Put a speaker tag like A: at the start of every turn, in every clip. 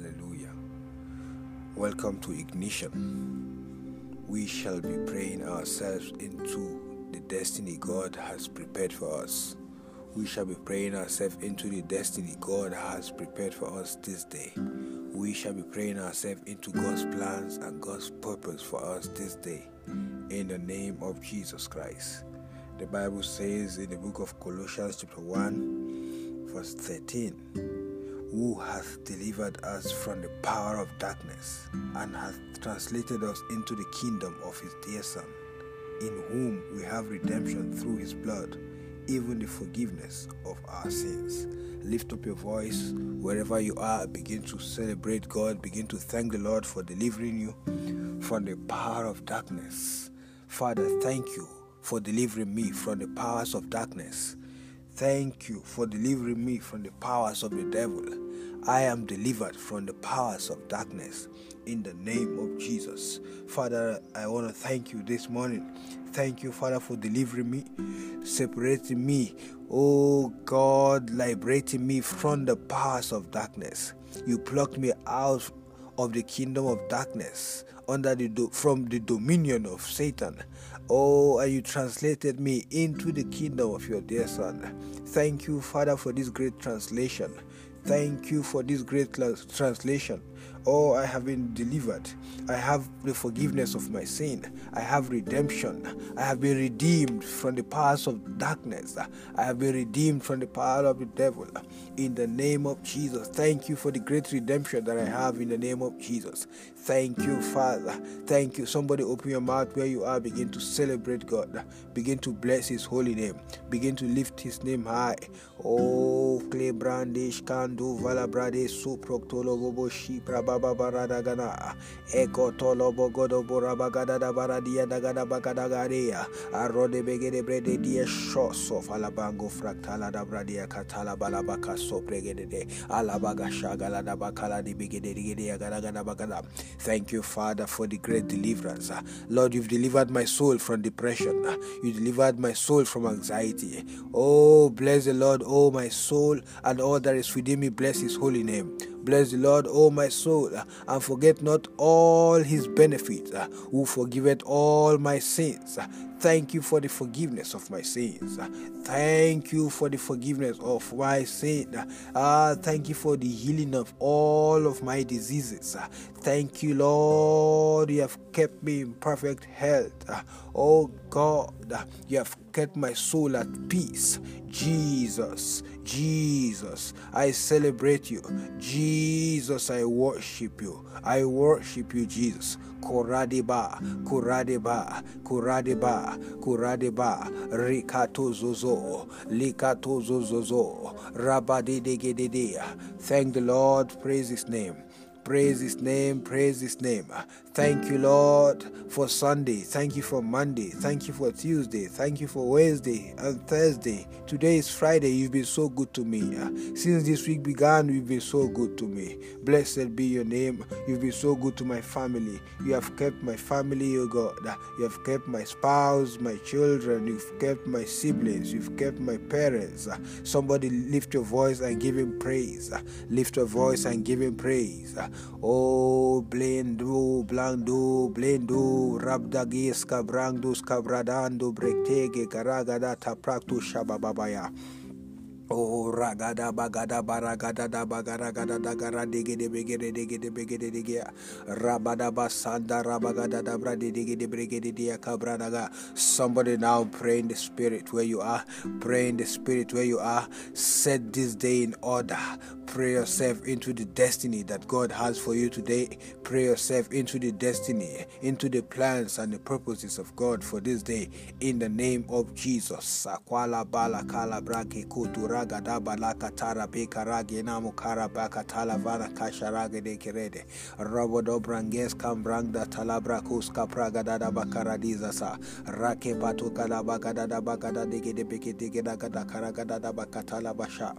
A: Hallelujah. Welcome to Ignition. We shall be praying ourselves into the destiny God has prepared for us. We shall be praying ourselves into the destiny God has prepared for us this day. We shall be praying ourselves into God's plans and God's purpose for us this day. In the name of Jesus Christ. The Bible says in the book of Colossians, chapter 1, verse 13 who hath delivered us from the power of darkness and hath translated us into the kingdom of his dear Son, in whom we have redemption through his blood, even the forgiveness of our sins. Lift up your voice wherever you are, begin to celebrate God, begin to thank the Lord for delivering you from the power of darkness. Father, thank you for delivering me from the powers of darkness. Thank you for delivering me from the powers of the devil. I am delivered from the powers of darkness in the name of Jesus. Father, I want to thank you this morning. Thank you, Father, for delivering me, separating me. Oh God, liberating me from the powers of darkness. You plucked me out of the kingdom of darkness under the do- from the dominion of Satan. Oh, and you translated me into the kingdom of your dear son. Thank you, Father, for this great translation. Thank you for this great translation. Oh, I have been delivered. I have the forgiveness of my sin. I have redemption. I have been redeemed from the powers of darkness. I have been redeemed from the power of the devil. In the name of Jesus. Thank you for the great redemption that I have in the name of Jesus. Thank you, Father. Thank you. Somebody open your mouth where you are. Begin to celebrate God. Begin to bless His holy name. Begin to lift His name high. Oh, Klebrandish Kandu Valabrade Suproktologobo Shipra eko baradia da gada bagada garia arode begede brede fraktala da bradia shagala da di begede bagada thank you father for the great deliverance. Lord you've delivered my soul from depression. You delivered my soul from anxiety. Oh bless the lord oh my soul and all that is within me bless his holy name Bless the Lord, O my soul, and forget not all his benefits, who forgiveth all my sins. Thank you for the forgiveness of my sins. Thank you for the forgiveness of my sin. Ah, thank you for the healing of all of my diseases. Thank you, Lord. You have kept me in perfect health. Oh God, you have kept my soul at peace. Jesus, Jesus, I celebrate you. Jesus, I worship you. I worship you, Jesus. Koradeba, Koradeba, Koradeba, Koradeba, Rikato Zozo, Likato Zozo, Rabadi Thank the Lord, praise his name. Praise his name, praise his name. Ah, thank you, Lord, for Sunday. Thank you for Monday. Thank you for Tuesday. Thank you for Wednesday and Thursday. Today is Friday. You've been so good to me. Ah, since this week began, you've been so good to me. Blessed be your name. You've been so good to my family. You have kept my family, O God. Ah, you have kept my spouse, my children. You've kept my siblings. You've kept my parents. Somebody lift your voice and give him praise. Lift your voice and give him praise. Oh, blendo, blando, blendo, rabdagis cabrandus cabradando, brectege, garagada, tapraktu shabababaya. Oh ragada bagada baragada da bagara gada da gara digi de begede digi de begede digi rabada basanda rabagada da bradi digi de begede dia kabradaga somebody now pray in the spirit where you are. Pray in the spirit where you are. Set this day in order. Pray yourself into the destiny that God has for you today. Pray yourself into the destiny into the plans and the purposes of God for this day. In the name of Jesus. Sakwala bala kala brake kutura raga da balaka tara beka rage na mukara baka tala vana kasha raga de kirede robo do branges kam brangda talabra kuska praga da da bakaradiza sa rake patu kala baka da da baka da dege de beke dege da gada karaga da da baka tala basha.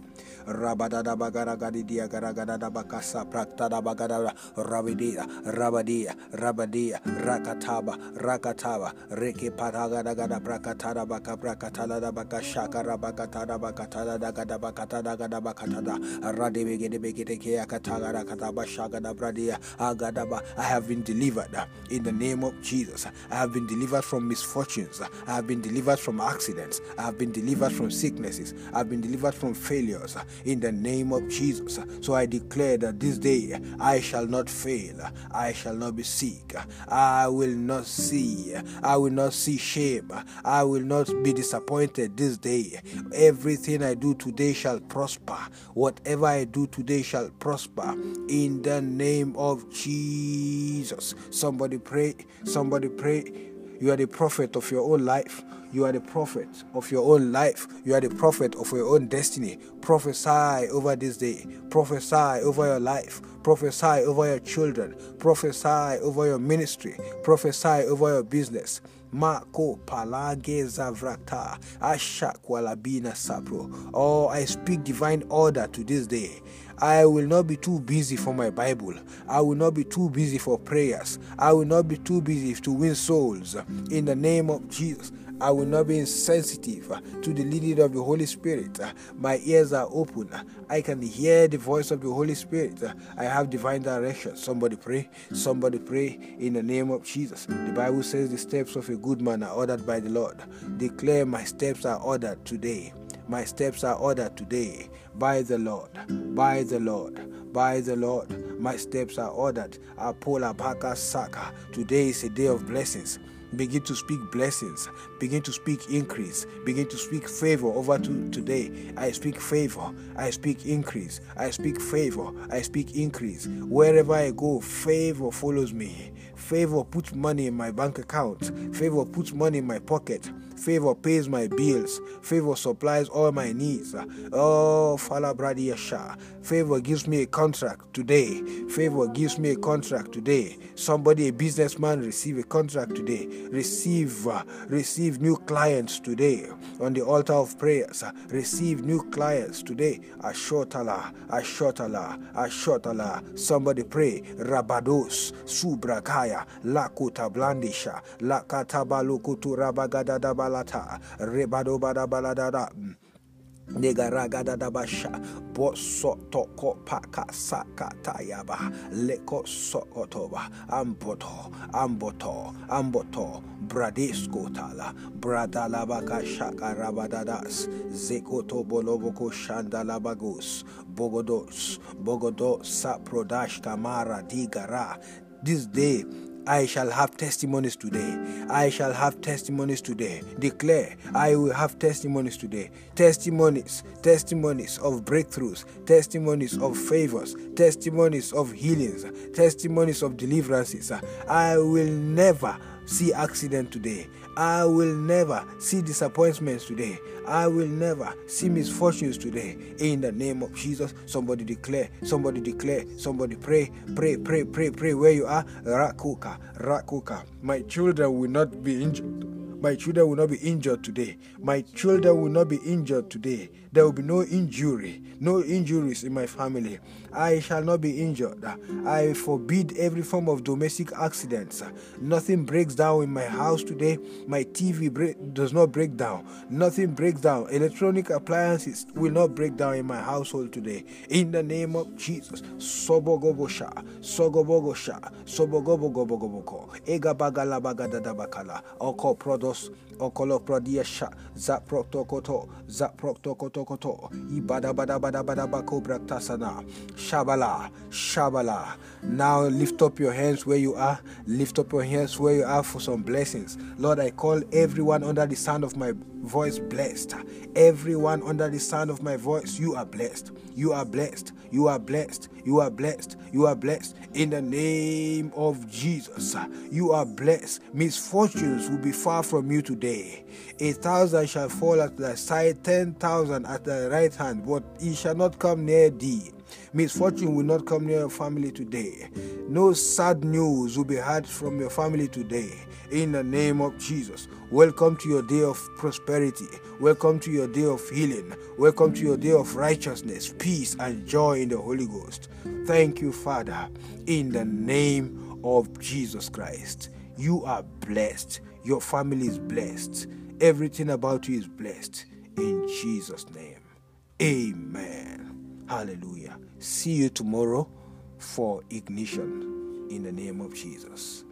A: Rabada da bagara gadi dia garaga da da bakasa prakta da bagada rabidia rabadia rabadia rakataba rakataba. Reke pataga da gada prakatara baka prakatala da baka shakara baka tada baka tada da katada gadaba katada radebe gedebe gedeke akatagara kataba shagada bradia agadaba I have been delivered in the name of Jesus. I have been delivered from misfortunes. I have been delivered from accidents. I have been delivered from sicknesses. I have been delivered from failures in the name of Jesus. So I declare that this day I shall not fail. I shall not be sick. I will not see. I will not see shame. I will not be disappointed this day. Everything I do today shall prosper whatever I do today shall prosper in the name of Jesus somebody pray somebody pray you are the prophet of your own life. You are the prophet of your own life. You are the prophet of your own destiny. Prophesy over this day. Prophesy over your life. Prophesy over your children. Prophesy over your ministry. Prophesy over your business. Mako palage zavrata ashakwalabina sapro. Oh, I speak divine order to this day. I will not be too busy for my Bible. I will not be too busy for prayers. I will not be too busy to win souls. In the name of Jesus, I will not be insensitive to the leading of the Holy Spirit. My ears are open. I can hear the voice of the Holy Spirit. I have divine direction. Somebody pray. Somebody pray in the name of Jesus. The Bible says the steps of a good man are ordered by the Lord. Declare my steps are ordered today. My steps are ordered today by the Lord, by the Lord, by the Lord. My steps are ordered. Apola Baka Saka. Today is a day of blessings. Begin to speak blessings. Begin to speak increase. Begin to speak favor over to today. I speak favor. I speak increase. I speak favor. I speak increase. Wherever I go, favor follows me. Favor puts money in my bank account. Favor puts money in my pocket. Favor pays my bills. Favor supplies all my needs. Oh, Falabradiyasha. Favor gives me a contract today. Favor gives me a contract today. Somebody, a businessman, receive a contract today. Receive, uh, receive new clients today on the altar of prayers. receive new clients today. Ashotala, Ashotala, Ashotala. Somebody pray. Rabados, Subrakaya, Lakuta Blandisha, Lakatabalukutu Rabagadadabala balata rebado bada baladada Negaragadadabasha Boso toko paka sakatayaba Leko sokotoba Amboto Amboto Amboto Bradisco tala Bradalabaka shaka rabadadas Zekoto boloboko shandalabagus Bogodos Bogodo saprodash kamara digara. This day I shall have testimonies today. I shall have testimonies today. Declare, I will have testimonies today. Testimonies, testimonies of breakthroughs, testimonies of favors, testimonies of healings, testimonies of deliverances. I will never see accident today. I will never see disappointments today. I will never see misfortunes today. In the name of Jesus, somebody declare, somebody declare, somebody pray, pray, pray, pray, pray where you are. Rakuka, Rakuka. My children will not be injured. My children will not be injured today. My children will not be injured today. There will be no injury, no injuries in my family. I shall not be injured. I forbid every form of domestic accidents. Nothing breaks down in my house today. My TV break, does not break down. Nothing breaks down. Electronic appliances will not break down in my household today. In the name of Jesus. Sobogobosha, Sogobogosha, Sobogobogobogoboko, Egabagalabagadadabakala, Oko Prodos, Okolo Prodiasha, Zaproktokoto, Zaproktokoto koto ibada bada bada bada bako braktasana shabala shabala. Now lift up your hands where you are. Lift up your hands where you are for some blessings. Lord i call everyone under the sound of my voice blessed. Everyone under the sound of my voice you are blessed. You are blessed. You are blessed. You are blessed. You are blessed in the name of jesus. You are blessed. Misfortunes will be far from you today. A thousand shall fall at thy side ten thousand at thy right hand, but it shall not come near thee. Misfortune will not come near your family today. No sad news will be heard from your family today. In the name of Jesus. Welcome to your day of prosperity. Welcome to your day of healing. Welcome to your day of righteousness, peace, and joy in the Holy Ghost. Thank you, Father, in the name of Jesus Christ. You are blessed. Your family is blessed. Everything about you is blessed. In Jesus' name. Amen. Hallelujah. See you tomorrow for ignition in the name of Jesus.